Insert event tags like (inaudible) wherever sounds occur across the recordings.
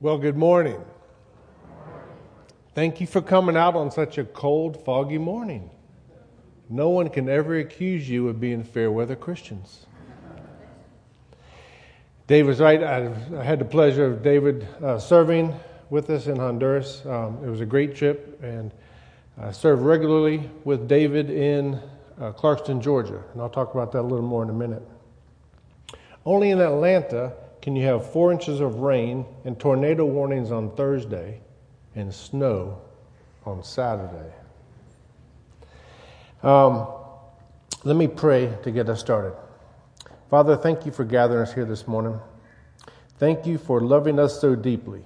Well, good morning. Thank you for coming out on such a cold, foggy morning. No one can ever accuse you of being fair weather Christians. Dave was right. I, had the pleasure of David uh, serving with us in Honduras. Um, it was a great trip, and I served regularly with David in uh, Clarkston, Georgia. And I'll talk about that a little more in a minute. Only in Atlanta can you have four inches of rain and tornado warnings on Thursday and snow on Saturday. Um, let me pray to get us started. Father, thank you for gathering us here this morning. Thank you for loving us so deeply.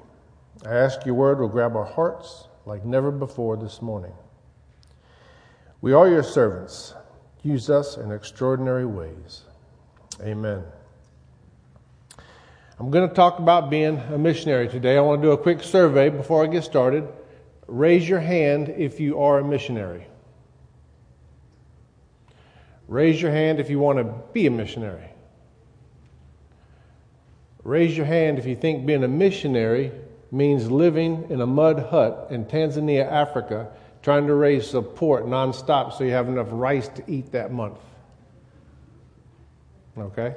I ask your word will grab our hearts like never before this morning. We are your servants. Use us in extraordinary ways. Amen. I'm going to talk about being a missionary today. I want to do a quick survey before I get started. Raise your hand if you are a missionary. Raise your hand if you want to be a missionary. Raise your hand if you think being a missionary means living in a mud hut in Tanzania, Africa, trying to raise support nonstop so you have enough rice to eat that month. Okay?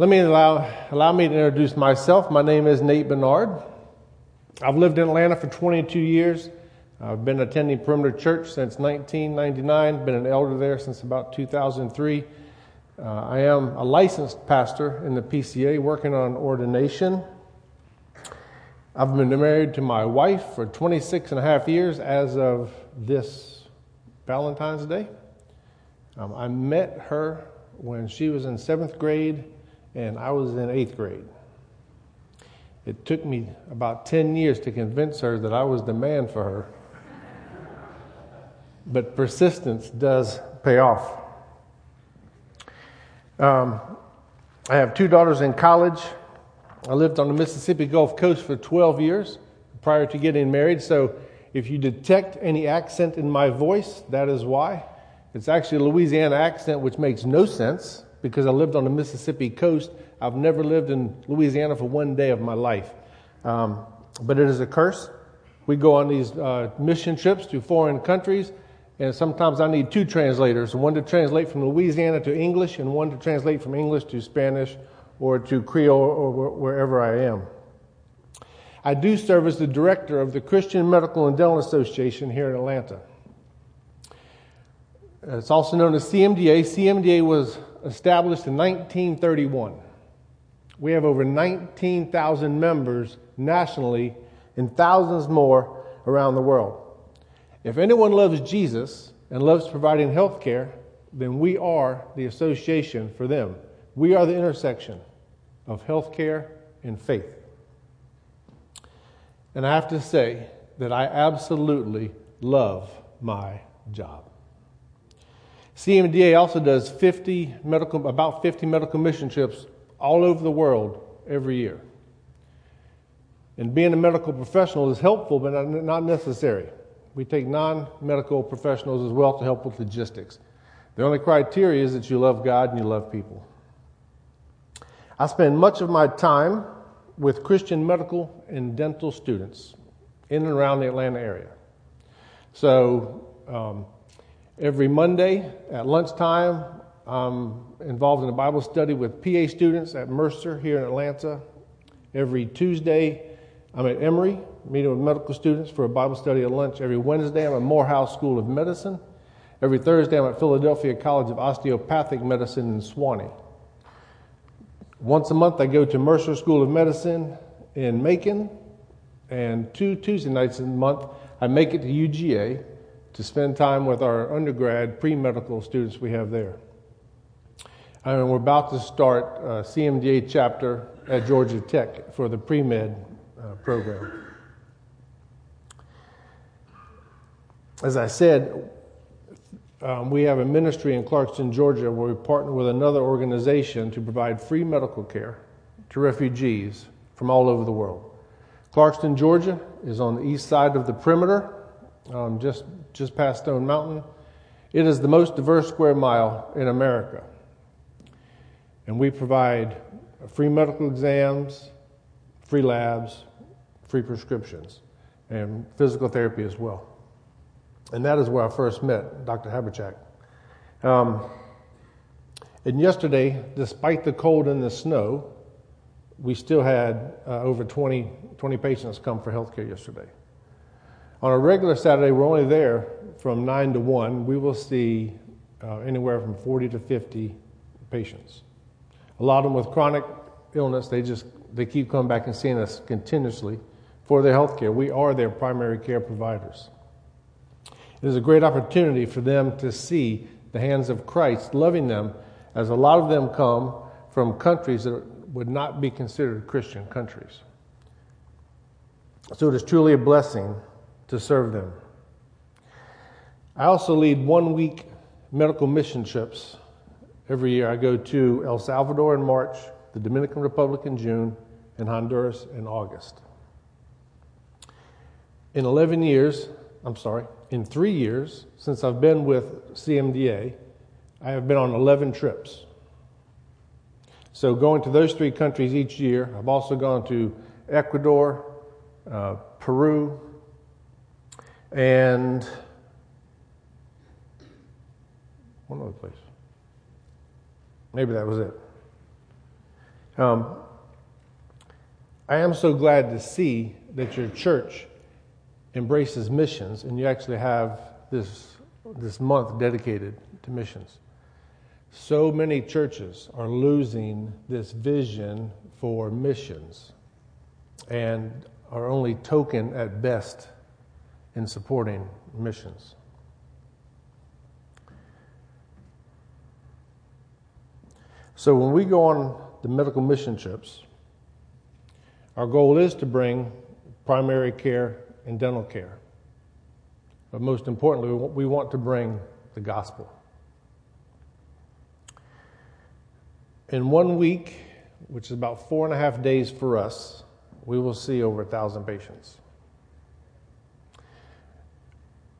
Let me allow, allow me to introduce myself. My name is Nate Bernard. I've lived in Atlanta for 22 years. I've been attending Perimeter Church since 1999, been an elder there since about 2003. Uh, I am a licensed pastor in the PCA working on ordination. I've been married to my wife for 26 and a half years as of this Valentine's Day. Um, I met her when she was in seventh grade and I was in eighth grade. It took me about 10 years to convince her that I was the man for her. But persistence does pay off. Um, I have two daughters in college. I lived on the Mississippi Gulf Coast for 12 years prior to getting married. So if you detect any accent in my voice, that is why. It's actually a Louisiana accent, which makes no sense because I lived on the Mississippi coast. I've never lived in Louisiana for one day of my life. Um, but it is a curse. We go on these uh, mission trips to foreign countries, and sometimes I need two translators one to translate from Louisiana to English, and one to translate from English to Spanish or to Creole or wherever I am. I do serve as the director of the Christian Medical and Dental Association here in Atlanta. Uh, it's also known as CMDA. CMDA was established in 1931. We have over 19,000 members nationally and thousands more around the world. If anyone loves Jesus and loves providing health care, then we are the association for them. We are the intersection of health care and faith. And I have to say that I absolutely love my job. CMDA also does 50 medical, about 50 medical mission trips all over the world every year. And being a medical professional is helpful, but not necessary. We take non medical professionals as well to help with logistics. The only criteria is that you love God and you love people. I spend much of my time with Christian medical and dental students in and around the Atlanta area. So, um, Every Monday at lunchtime, I'm involved in a Bible study with PA students at Mercer here in Atlanta. Every Tuesday, I'm at Emory, meeting with medical students for a Bible study at lunch. Every Wednesday, I'm at Morehouse School of Medicine. Every Thursday, I'm at Philadelphia College of Osteopathic Medicine in Suwanee. Once a month, I go to Mercer School of Medicine in Macon. And two Tuesday nights a month, I make it to UGA to spend time with our undergrad pre medical students we have there. And we're about to start a CMDA chapter at Georgia Tech for the pre med uh, program. As I said, um, we have a ministry in Clarkston, Georgia, where we partner with another organization to provide free medical care to refugees from all over the world. Clarkston, Georgia is on the east side of the perimeter, um, just just past Stone Mountain. It is the most diverse square mile in America. And we provide free medical exams, free labs, free prescriptions, and physical therapy as well. And that is where I first met Dr. Haberchak. Um, and yesterday, despite the cold and the snow, we still had uh, over 20, 20 patients come for healthcare yesterday. On a regular Saturday, we're only there from 9 to 1. We will see uh, anywhere from 40 to 50 patients. A lot of them with chronic illness, they just they keep coming back and seeing us continuously for their health care. We are their primary care providers. It is a great opportunity for them to see the hands of Christ loving them, as a lot of them come from countries that would not be considered Christian countries. So it is truly a blessing to serve them. I also lead one week medical mission trips every year. I go to El Salvador in March, the Dominican Republic in June, and Honduras in August. In 11 years, I'm sorry, in three years since I've been with CMDA, I have been on 11 trips. So, going to those three countries each year, I've also gone to Ecuador, uh, Peru, and one other place. Maybe that was it. Um, I am so glad to see that your church embraces missions and you actually have this, this month dedicated to missions. So many churches are losing this vision for missions and are only token at best in supporting missions. So when we go on the medical mission trips, our goal is to bring primary care and dental care. But most importantly, we want to bring the gospel. In one week, which is about four and a half days for us, we will see over a thousand patients.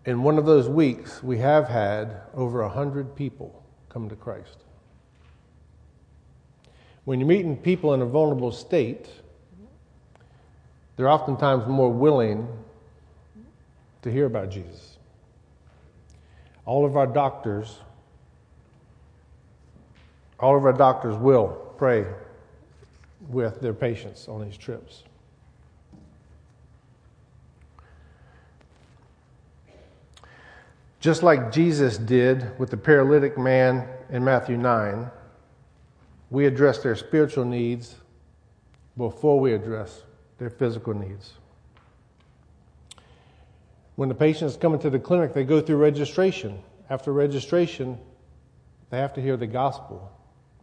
In one of those weeks, we have had over a hundred people come to Christ. When you're meeting people in a vulnerable state, they're oftentimes more willing to hear about Jesus. All of our doctors all of our doctors will pray with their patients on these trips. Just like Jesus did with the paralytic man in Matthew 9, we address their spiritual needs before we address their physical needs. When the patients come into the clinic, they go through registration. After registration, they have to hear the gospel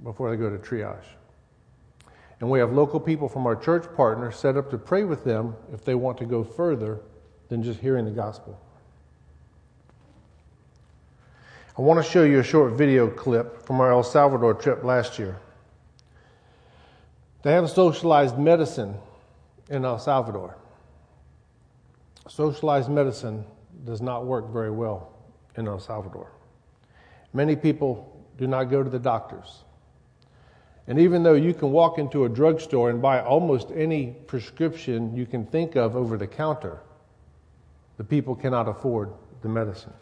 before they go to triage. And we have local people from our church partners set up to pray with them if they want to go further than just hearing the gospel. I want to show you a short video clip from our El Salvador trip last year. They have socialized medicine in El Salvador. Socialized medicine does not work very well in El Salvador. Many people do not go to the doctors. And even though you can walk into a drugstore and buy almost any prescription you can think of over the counter, the people cannot afford the medicine.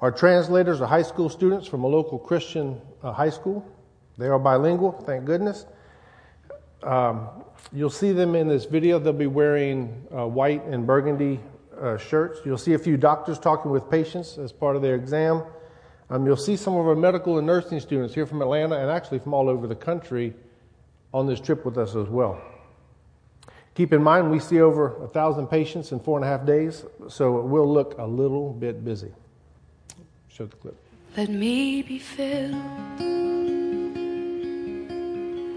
Our translators are high school students from a local Christian uh, high school. They are bilingual, thank goodness. Um, you'll see them in this video. They'll be wearing uh, white and burgundy uh, shirts. You'll see a few doctors talking with patients as part of their exam. Um, you'll see some of our medical and nursing students here from Atlanta and actually from all over the country on this trip with us as well. Keep in mind, we see over a thousand patients in four and a half days, so it will look a little bit busy. Show the clip. Let me be filled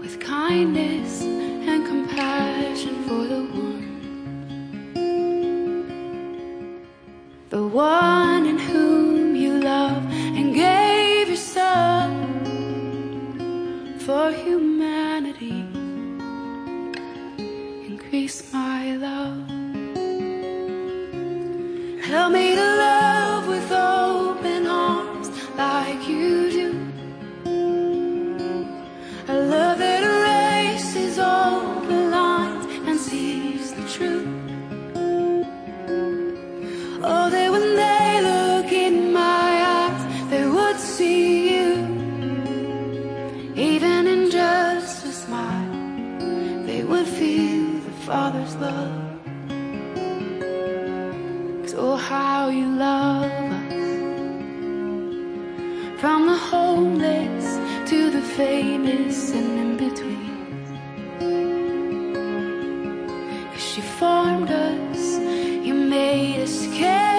with kindness and compassion for the one, the one in whom you love and gave your for humanity. Increase my love. Help me to She formed us, you made us carefully.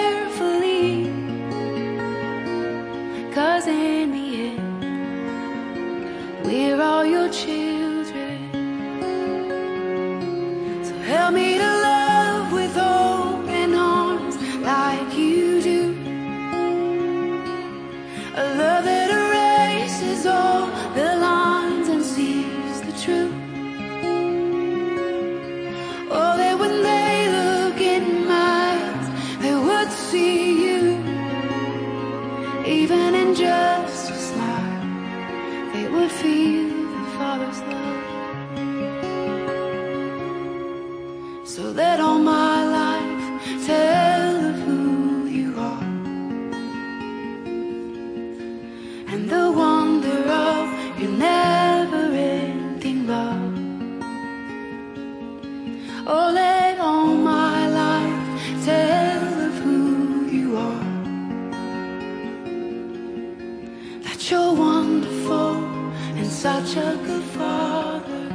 Such a good father.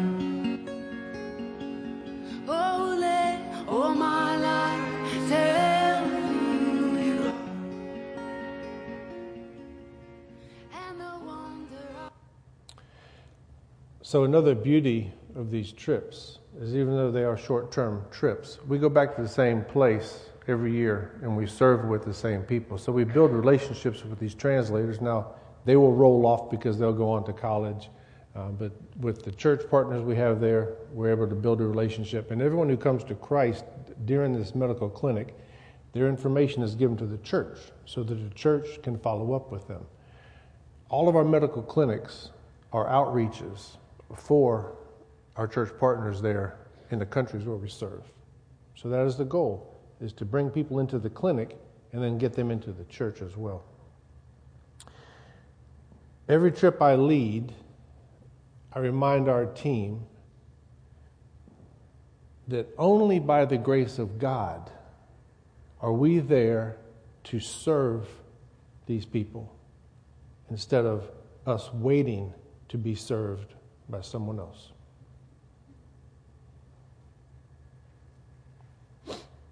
Oh, let all my life tell who you are. And the wonder So, another beauty of these trips is even though they are short term trips, we go back to the same place every year and we serve with the same people. So, we build relationships with these translators. Now, they will roll off because they'll go on to college. Uh, but with the church partners we have there, we're able to build a relationship. And everyone who comes to Christ during this medical clinic, their information is given to the church so that the church can follow up with them. All of our medical clinics are outreaches for our church partners there in the countries where we serve. So that is the goal, is to bring people into the clinic and then get them into the church as well. Every trip I lead, I remind our team that only by the grace of God are we there to serve these people instead of us waiting to be served by someone else.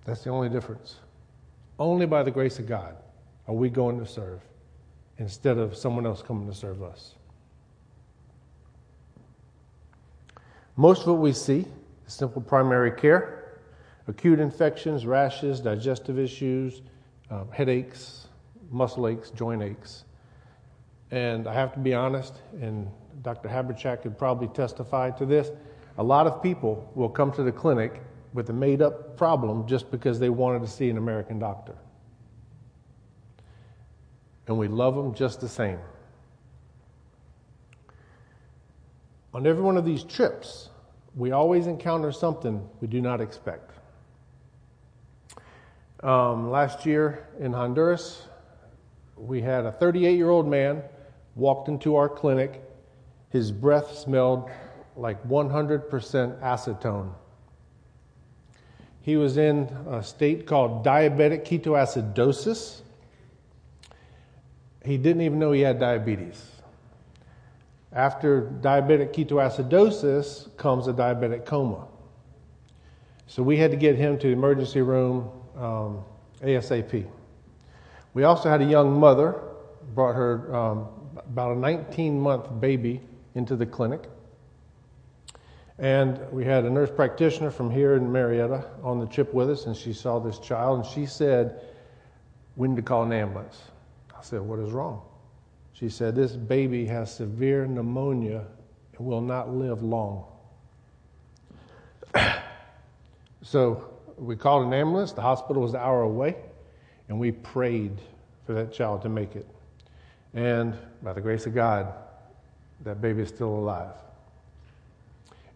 That's the only difference. Only by the grace of God are we going to serve instead of someone else coming to serve us. Most of what we see is simple primary care, acute infections, rashes, digestive issues, uh, headaches, muscle aches, joint aches. And I have to be honest, and Dr. Haberchak could probably testify to this. A lot of people will come to the clinic with a made up problem just because they wanted to see an American doctor. And we love them just the same. On every one of these trips, we always encounter something we do not expect. Um, last year in Honduras, we had a 38 year old man walked into our clinic. His breath smelled like 100% acetone. He was in a state called diabetic ketoacidosis. He didn't even know he had diabetes. After diabetic ketoacidosis comes a diabetic coma. So we had to get him to the emergency room um, ASAP. We also had a young mother, brought her um, about a 19 month baby into the clinic. And we had a nurse practitioner from here in Marietta on the trip with us, and she saw this child, and she said, We need to call an ambulance. I said, What is wrong? She said, This baby has severe pneumonia and will not live long. (clears throat) so we called an ambulance. The hospital was an hour away, and we prayed for that child to make it. And by the grace of God, that baby is still alive.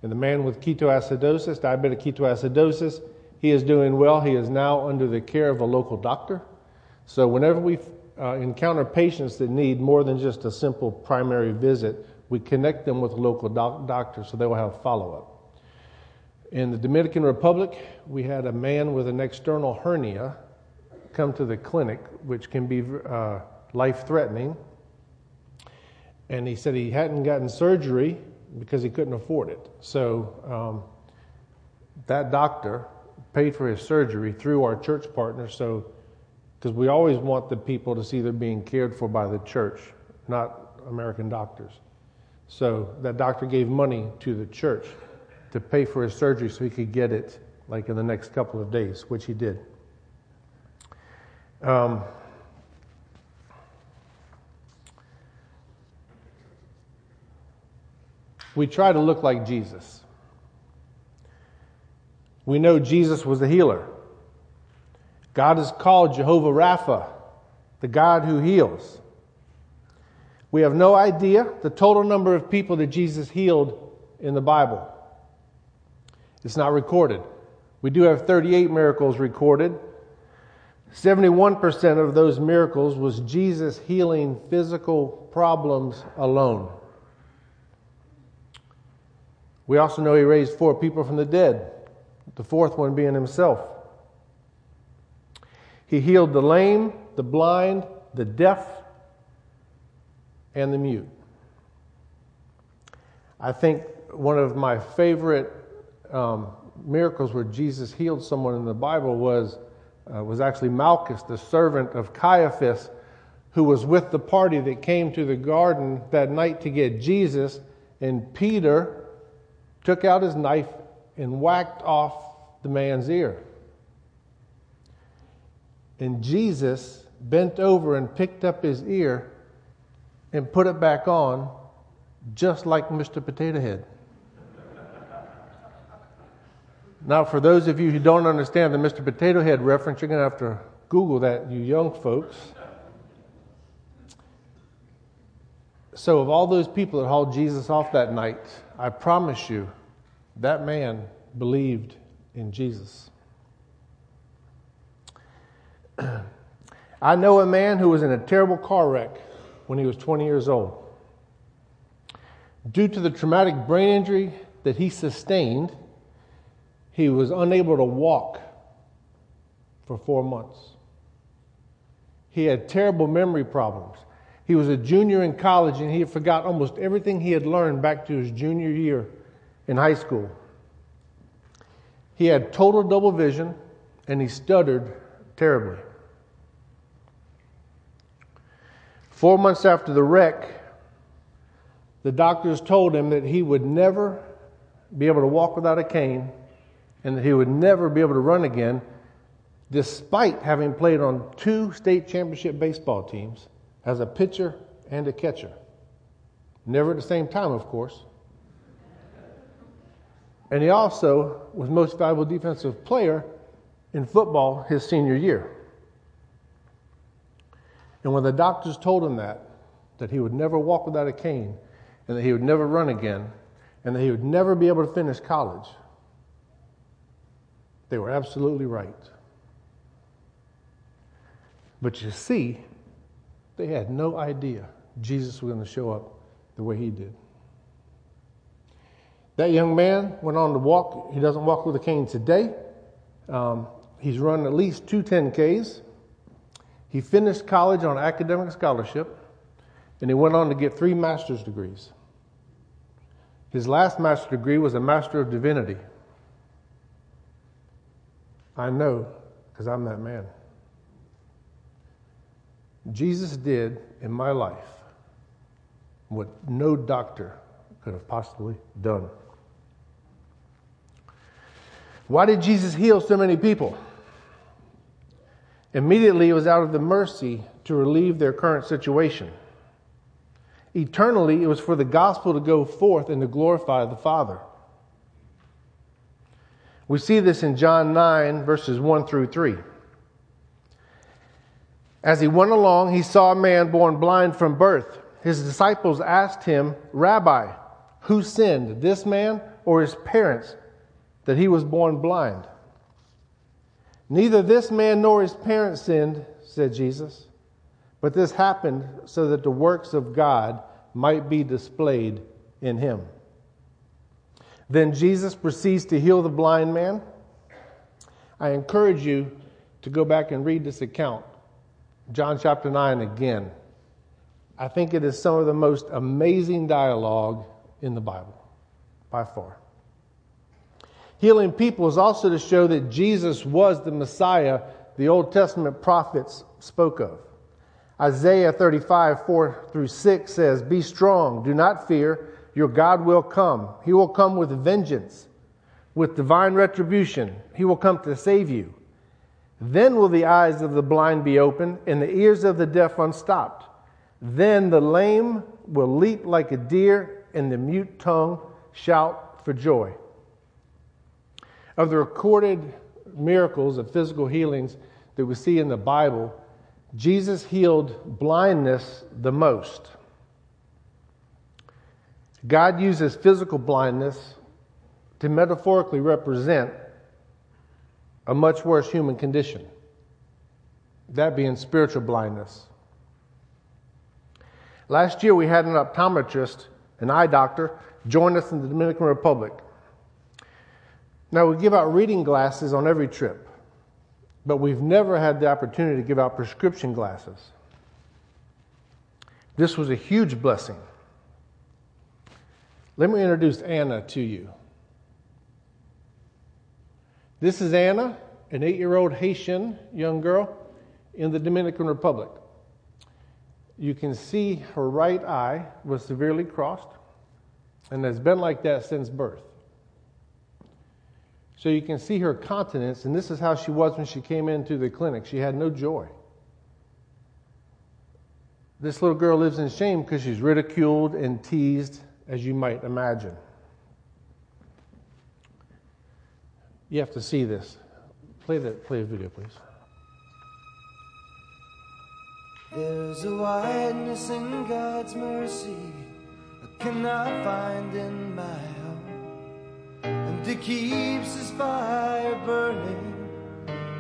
And the man with ketoacidosis, diabetic ketoacidosis, he is doing well. He is now under the care of a local doctor. So whenever we uh, encounter patients that need more than just a simple primary visit, we connect them with local doc- doctor so they will have follow up. In the Dominican Republic, we had a man with an external hernia come to the clinic, which can be uh, life threatening. And he said he hadn't gotten surgery because he couldn't afford it. So um, that doctor paid for his surgery through our church partner. So, because we always want the people to see they're being cared for by the church, not American doctors. So that doctor gave money to the church to pay for his surgery so he could get it like in the next couple of days, which he did. Um, we try to look like Jesus. We know Jesus was the healer. God is called Jehovah Rapha, the God who heals. We have no idea the total number of people that Jesus healed in the Bible. It's not recorded. We do have 38 miracles recorded. 71% of those miracles was Jesus healing physical problems alone. We also know he raised four people from the dead, the fourth one being himself. He healed the lame, the blind, the deaf, and the mute. I think one of my favorite um, miracles where Jesus healed someone in the Bible was, uh, was actually Malchus, the servant of Caiaphas, who was with the party that came to the garden that night to get Jesus, and Peter took out his knife and whacked off the man's ear. And Jesus bent over and picked up his ear and put it back on, just like Mr. Potato Head. now, for those of you who don't understand the Mr. Potato Head reference, you're going to have to Google that, you young folks. So, of all those people that hauled Jesus off that night, I promise you, that man believed in Jesus. I know a man who was in a terrible car wreck when he was 20 years old. Due to the traumatic brain injury that he sustained, he was unable to walk for four months. He had terrible memory problems. He was a junior in college and he had forgot almost everything he had learned back to his junior year in high school. He had total double vision and he stuttered terribly. Four months after the wreck, the doctors told him that he would never be able to walk without a cane and that he would never be able to run again, despite having played on two state championship baseball teams as a pitcher and a catcher. Never at the same time, of course. And he also was most valuable defensive player in football his senior year. And when the doctors told him that, that he would never walk without a cane, and that he would never run again, and that he would never be able to finish college, they were absolutely right. But you see, they had no idea Jesus was going to show up the way he did. That young man went on to walk. He doesn't walk with a cane today. Um, he's run at least two 10Ks. He finished college on academic scholarship, and he went on to get three master's degrees. His last master's degree was a Master of Divinity. I know because I'm that man. Jesus did in my life what no doctor could have possibly done. Why did Jesus heal so many people? Immediately, it was out of the mercy to relieve their current situation. Eternally, it was for the gospel to go forth and to glorify the Father. We see this in John 9, verses 1 through 3. As he went along, he saw a man born blind from birth. His disciples asked him, Rabbi, who sinned, this man or his parents, that he was born blind. Neither this man nor his parents sinned, said Jesus, but this happened so that the works of God might be displayed in him. Then Jesus proceeds to heal the blind man. I encourage you to go back and read this account, John chapter 9 again. I think it is some of the most amazing dialogue in the Bible, by far. Healing people is also to show that Jesus was the Messiah the Old Testament prophets spoke of. Isaiah 35, 4 through 6 says, Be strong, do not fear, your God will come. He will come with vengeance, with divine retribution. He will come to save you. Then will the eyes of the blind be opened and the ears of the deaf unstopped. Then the lame will leap like a deer and the mute tongue shout for joy. Of the recorded miracles of physical healings that we see in the Bible, Jesus healed blindness the most. God uses physical blindness to metaphorically represent a much worse human condition, that being spiritual blindness. Last year, we had an optometrist, an eye doctor, join us in the Dominican Republic. Now, we give out reading glasses on every trip, but we've never had the opportunity to give out prescription glasses. This was a huge blessing. Let me introduce Anna to you. This is Anna, an eight year old Haitian young girl in the Dominican Republic. You can see her right eye was severely crossed and has been like that since birth. So you can see her countenance, and this is how she was when she came into the clinic. She had no joy. This little girl lives in shame because she's ridiculed and teased, as you might imagine. You have to see this. Play that play a video, please. There's a wideness in God's mercy I cannot find in my it keeps his fire burning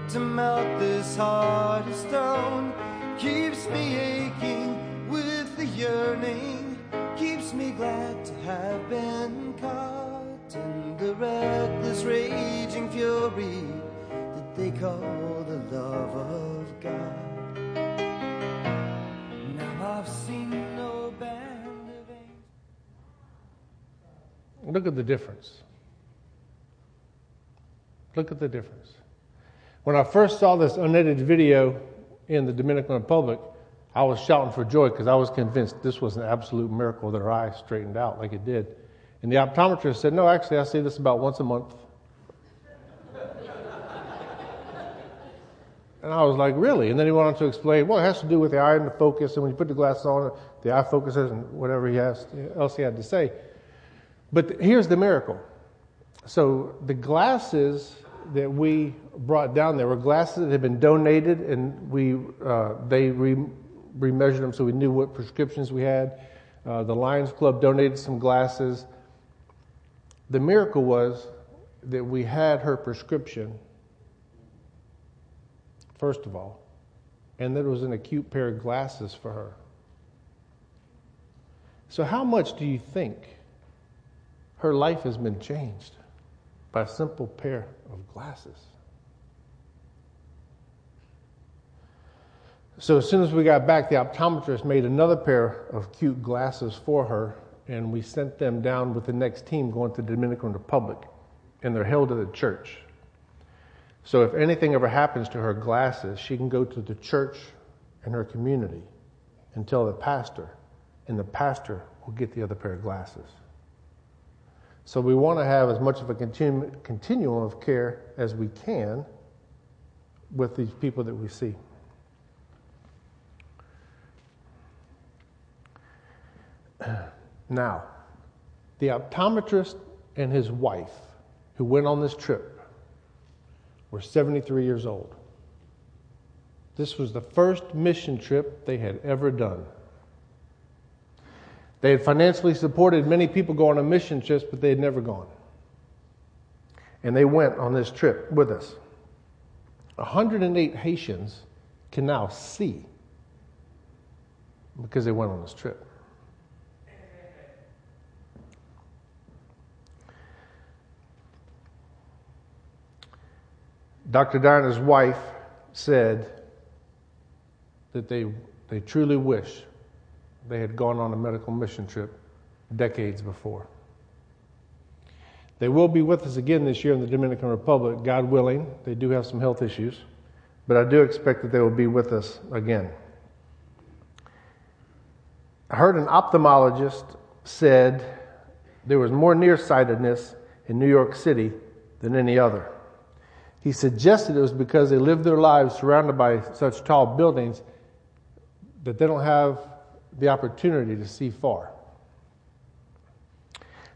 to melt this heart of stone. Keeps me aching with the yearning, keeps me glad to have been caught in the reckless, raging fury that they call the love of God. Now I've seen no band of angels. Look at the difference. Look at the difference. When I first saw this unedited video in the Dominican Republic, I was shouting for joy because I was convinced this was an absolute miracle that her eye straightened out like it did. And the optometrist said, No, actually, I see this about once a month. (laughs) and I was like, Really? And then he went on to explain, Well, it has to do with the eye and the focus, and when you put the glasses on, the eye focuses, and whatever he has, else he had to say. But here's the miracle. So the glasses that we brought down there were glasses that had been donated, and we uh, they re- remeasured them so we knew what prescriptions we had. Uh, the Lions Club donated some glasses. The miracle was that we had her prescription, first of all, and that it was an acute pair of glasses for her. So, how much do you think her life has been changed? By a simple pair of glasses. So as soon as we got back, the optometrist made another pair of cute glasses for her, and we sent them down with the next team going to the Dominican Republic, and they're held at the church. So if anything ever happens to her glasses, she can go to the church and her community and tell the pastor, and the pastor will get the other pair of glasses. So we want to have as much of a continu- continuum of care as we can with these people that we see. Now, the optometrist and his wife who went on this trip were 73 years old. This was the first mission trip they had ever done. They had financially supported many people going on mission trips, but they had never gone. And they went on this trip with us. 108 Haitians can now see because they went on this trip. Dr. Diana's wife said that they, they truly wish they had gone on a medical mission trip decades before. They will be with us again this year in the Dominican Republic, God willing. They do have some health issues, but I do expect that they will be with us again. I heard an ophthalmologist said there was more nearsightedness in New York City than any other. He suggested it was because they live their lives surrounded by such tall buildings that they don't have the opportunity to see far.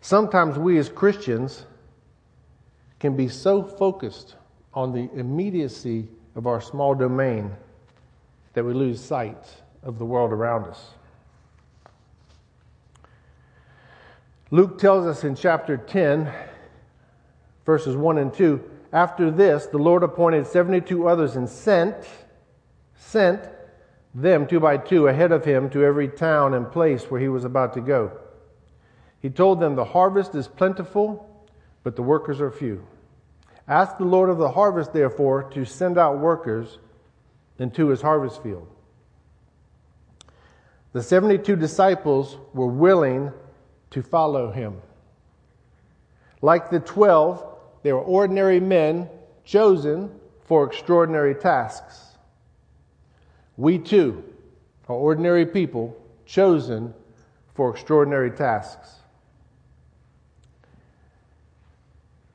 Sometimes we as Christians can be so focused on the immediacy of our small domain that we lose sight of the world around us. Luke tells us in chapter 10, verses 1 and 2 after this, the Lord appointed 72 others and sent, sent them two by two ahead of him to every town and place where he was about to go. He told them, The harvest is plentiful, but the workers are few. Ask the Lord of the harvest, therefore, to send out workers into his harvest field. The 72 disciples were willing to follow him. Like the 12, they were ordinary men chosen for extraordinary tasks. We too are ordinary people chosen for extraordinary tasks.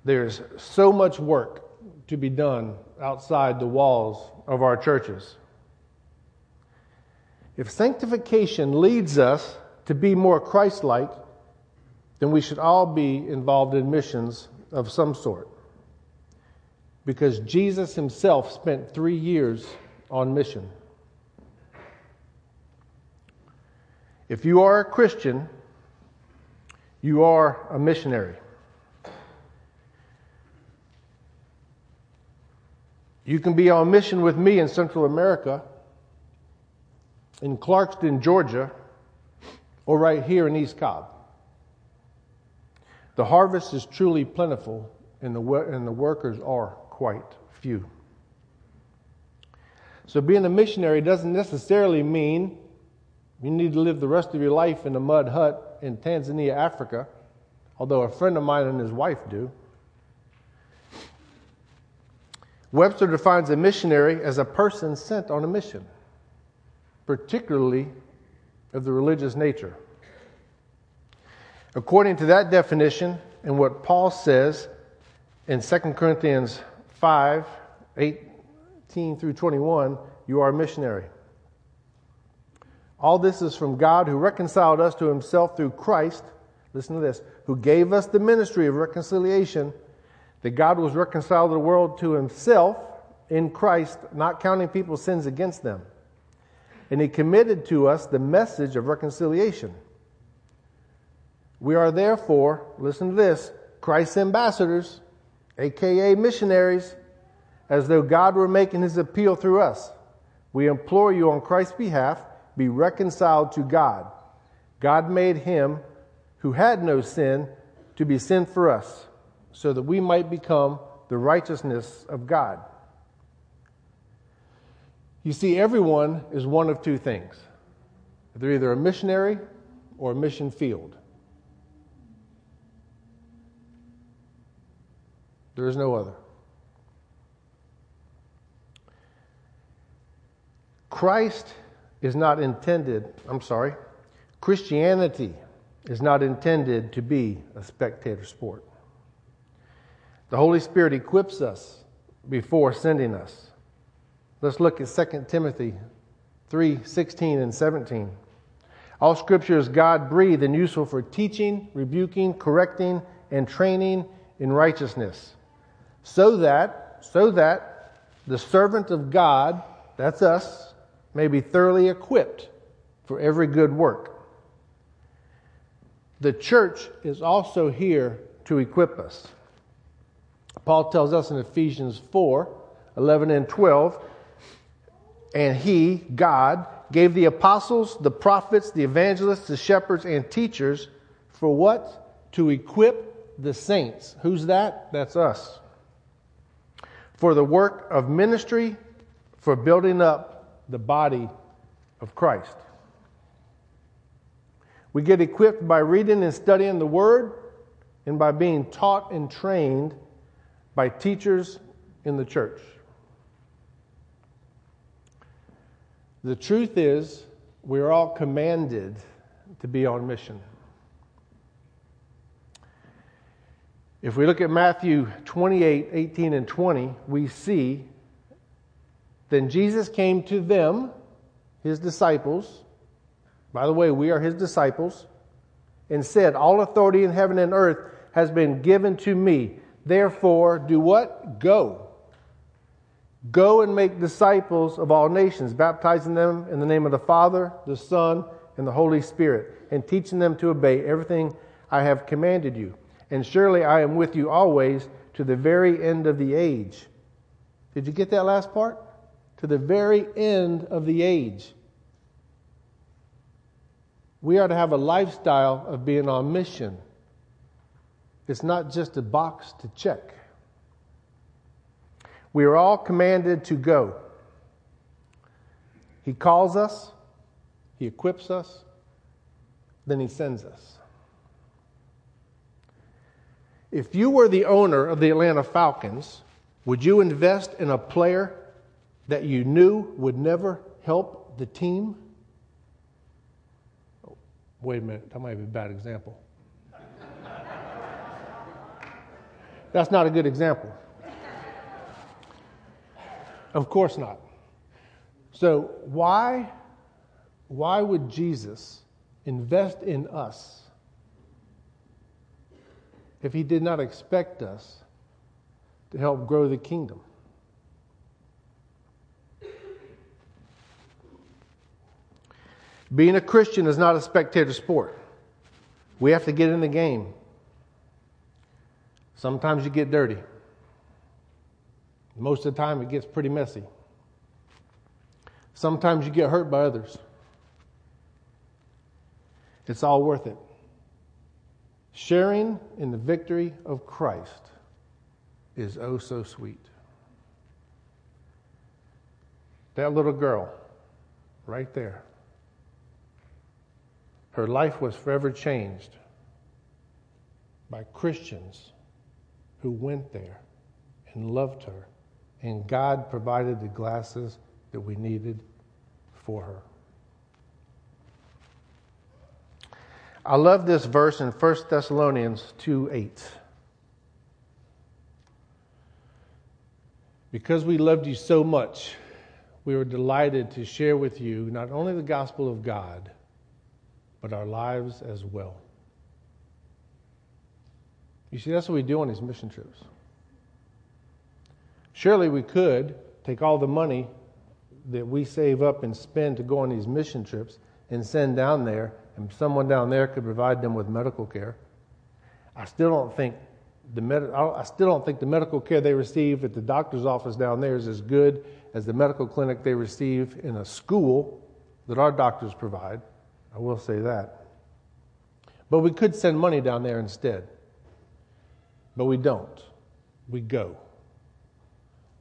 There's so much work to be done outside the walls of our churches. If sanctification leads us to be more Christ like, then we should all be involved in missions of some sort. Because Jesus himself spent three years on mission. If you are a Christian, you are a missionary. You can be on mission with me in Central America, in Clarkston, Georgia, or right here in East Cobb. The harvest is truly plentiful, and the, and the workers are quite few. So, being a missionary doesn't necessarily mean you need to live the rest of your life in a mud hut in Tanzania, Africa, although a friend of mine and his wife do. Webster defines a missionary as a person sent on a mission, particularly of the religious nature. According to that definition, and what Paul says in 2 Corinthians 5 18 through 21, you are a missionary. All this is from God who reconciled us to himself through Christ. Listen to this who gave us the ministry of reconciliation, that God was reconciled the world to himself in Christ, not counting people's sins against them. And he committed to us the message of reconciliation. We are therefore, listen to this, Christ's ambassadors, aka missionaries, as though God were making his appeal through us. We implore you on Christ's behalf, be reconciled to God. God made him who had no sin to be sin for us, so that we might become the righteousness of God. You see, everyone is one of two things they're either a missionary or a mission field. There is no other. Christ is not intended, I'm sorry, Christianity is not intended to be a spectator sport. The Holy Spirit equips us before sending us. Let's look at 2 Timothy 3 16 and 17. All scripture is God breathed and useful for teaching, rebuking, correcting, and training in righteousness so that, so that the servant of God, that's us, may be thoroughly equipped for every good work. The church is also here to equip us. Paul tells us in Ephesians 4 11 and 12, and he, God, gave the apostles, the prophets, the evangelists, the shepherds, and teachers for what? To equip the saints. Who's that? That's us for the work of ministry, for building up the body of Christ. We get equipped by reading and studying the Word and by being taught and trained by teachers in the church. The truth is, we're all commanded to be on mission. If we look at Matthew 28 18 and 20, we see then Jesus came to them, his disciples. By the way, we are his disciples, and said, All authority in heaven and earth has been given to me. Therefore, do what? Go. Go and make disciples of all nations, baptizing them in the name of the Father, the Son, and the Holy Spirit, and teaching them to obey everything I have commanded you. And surely I am with you always to the very end of the age. Did you get that last part? To the very end of the age. We are to have a lifestyle of being on mission. It's not just a box to check. We are all commanded to go. He calls us, He equips us, then He sends us. If you were the owner of the Atlanta Falcons, would you invest in a player that you knew would never help the team? Oh, wait a minute, that might be a bad example. (laughs) That's not a good example. Of course not. So, why, why would Jesus invest in us if he did not expect us to help grow the kingdom? Being a Christian is not a spectator sport. We have to get in the game. Sometimes you get dirty. Most of the time, it gets pretty messy. Sometimes you get hurt by others. It's all worth it. Sharing in the victory of Christ is oh so sweet. That little girl, right there, her life was forever changed by Christians who went there and loved her, and God provided the glasses that we needed for her. I love this verse in 1 Thessalonians 2 8. Because we loved you so much, we were delighted to share with you not only the gospel of God, but our lives as well. You see, that's what we do on these mission trips. Surely we could take all the money that we save up and spend to go on these mission trips and send down there and someone down there could provide them with medical care. I still don't think the med- I still don't think the medical care they receive at the doctor's office down there is as good as the medical clinic they receive in a school that our doctors provide. I will say that. But we could send money down there instead. But we don't. We go.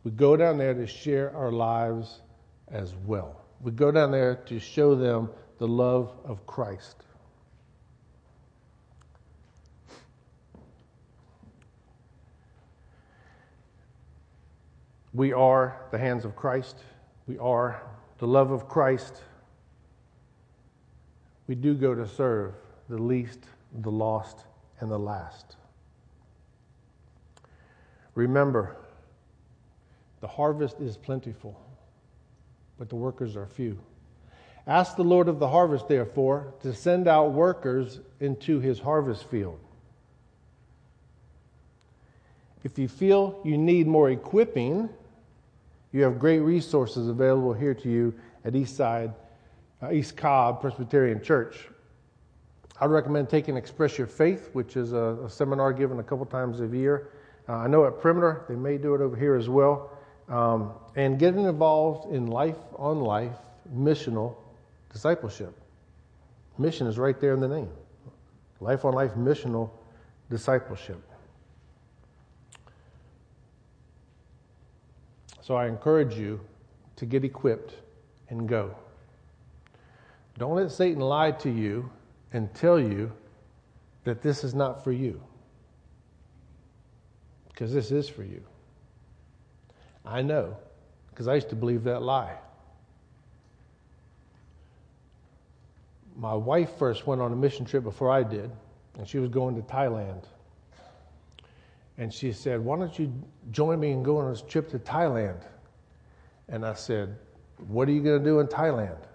We go down there to share our lives as well. We go down there to show them the love of Christ. We are the hands of Christ. We are the love of Christ. We do go to serve the least, the lost, and the last. Remember, the harvest is plentiful, but the workers are few. Ask the Lord of the harvest, therefore, to send out workers into his harvest field. If you feel you need more equipping, you have great resources available here to you at Eastside, uh, East Cobb Presbyterian Church. I'd recommend taking Express Your Faith, which is a, a seminar given a couple times a year. Uh, I know at Perimeter, they may do it over here as well. Um, and getting involved in life on life, missional discipleship. Mission is right there in the name. Life on life missional discipleship. So I encourage you to get equipped and go. Don't let Satan lie to you and tell you that this is not for you. Because this is for you. I know, because I used to believe that lie. My wife first went on a mission trip before I did, and she was going to Thailand. And she said, Why don't you join me and go on this trip to Thailand? And I said, What are you going to do in Thailand?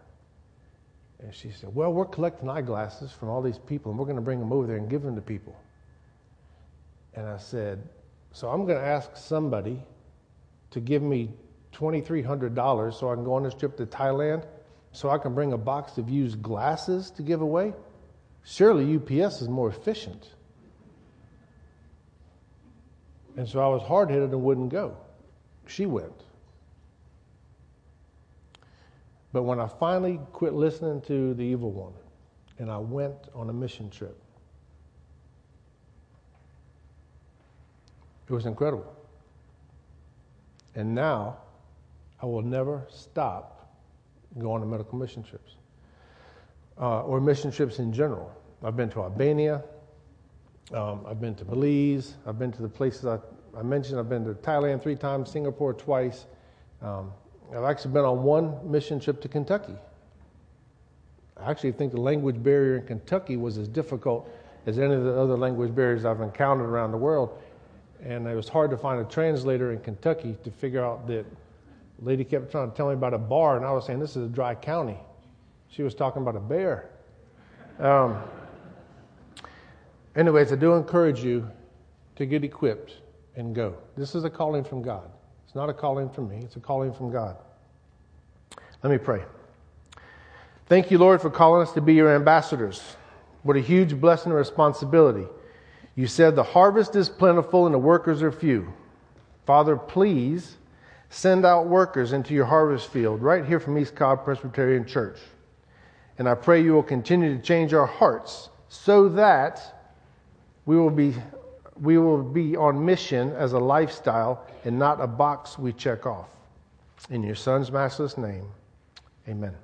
And she said, Well, we're collecting eyeglasses from all these people, and we're going to bring them over there and give them to people. And I said, So I'm going to ask somebody to give me $2,300 so I can go on this trip to Thailand so I can bring a box of used glasses to give away? Surely UPS is more efficient. And so I was hard headed and wouldn't go. She went. But when I finally quit listening to the evil one and I went on a mission trip, it was incredible. And now I will never stop going on medical mission trips uh, or mission trips in general. I've been to Albania. Um, I've been to Belize. I've been to the places I, I, mentioned. I've been to Thailand three times, Singapore twice. Um, I've actually been on one mission trip to Kentucky. I actually think the language barrier in Kentucky was as difficult as any of the other language barriers I've encountered around the world. And it was hard to find a translator in Kentucky to figure out that lady kept trying to tell me about a bar, and I was saying, This is a dry county. She was talking about a bear. Um, anyways, I do encourage you to get equipped and go. This is a calling from God. It's not a calling from me, it's a calling from God. Let me pray. Thank you, Lord, for calling us to be your ambassadors. What a huge blessing and responsibility. You said the harvest is plentiful and the workers are few. Father, please send out workers into your harvest field right here from East Cobb Presbyterian Church. And I pray you will continue to change our hearts so that we will be, we will be on mission as a lifestyle and not a box we check off. In your son's matchless name, amen.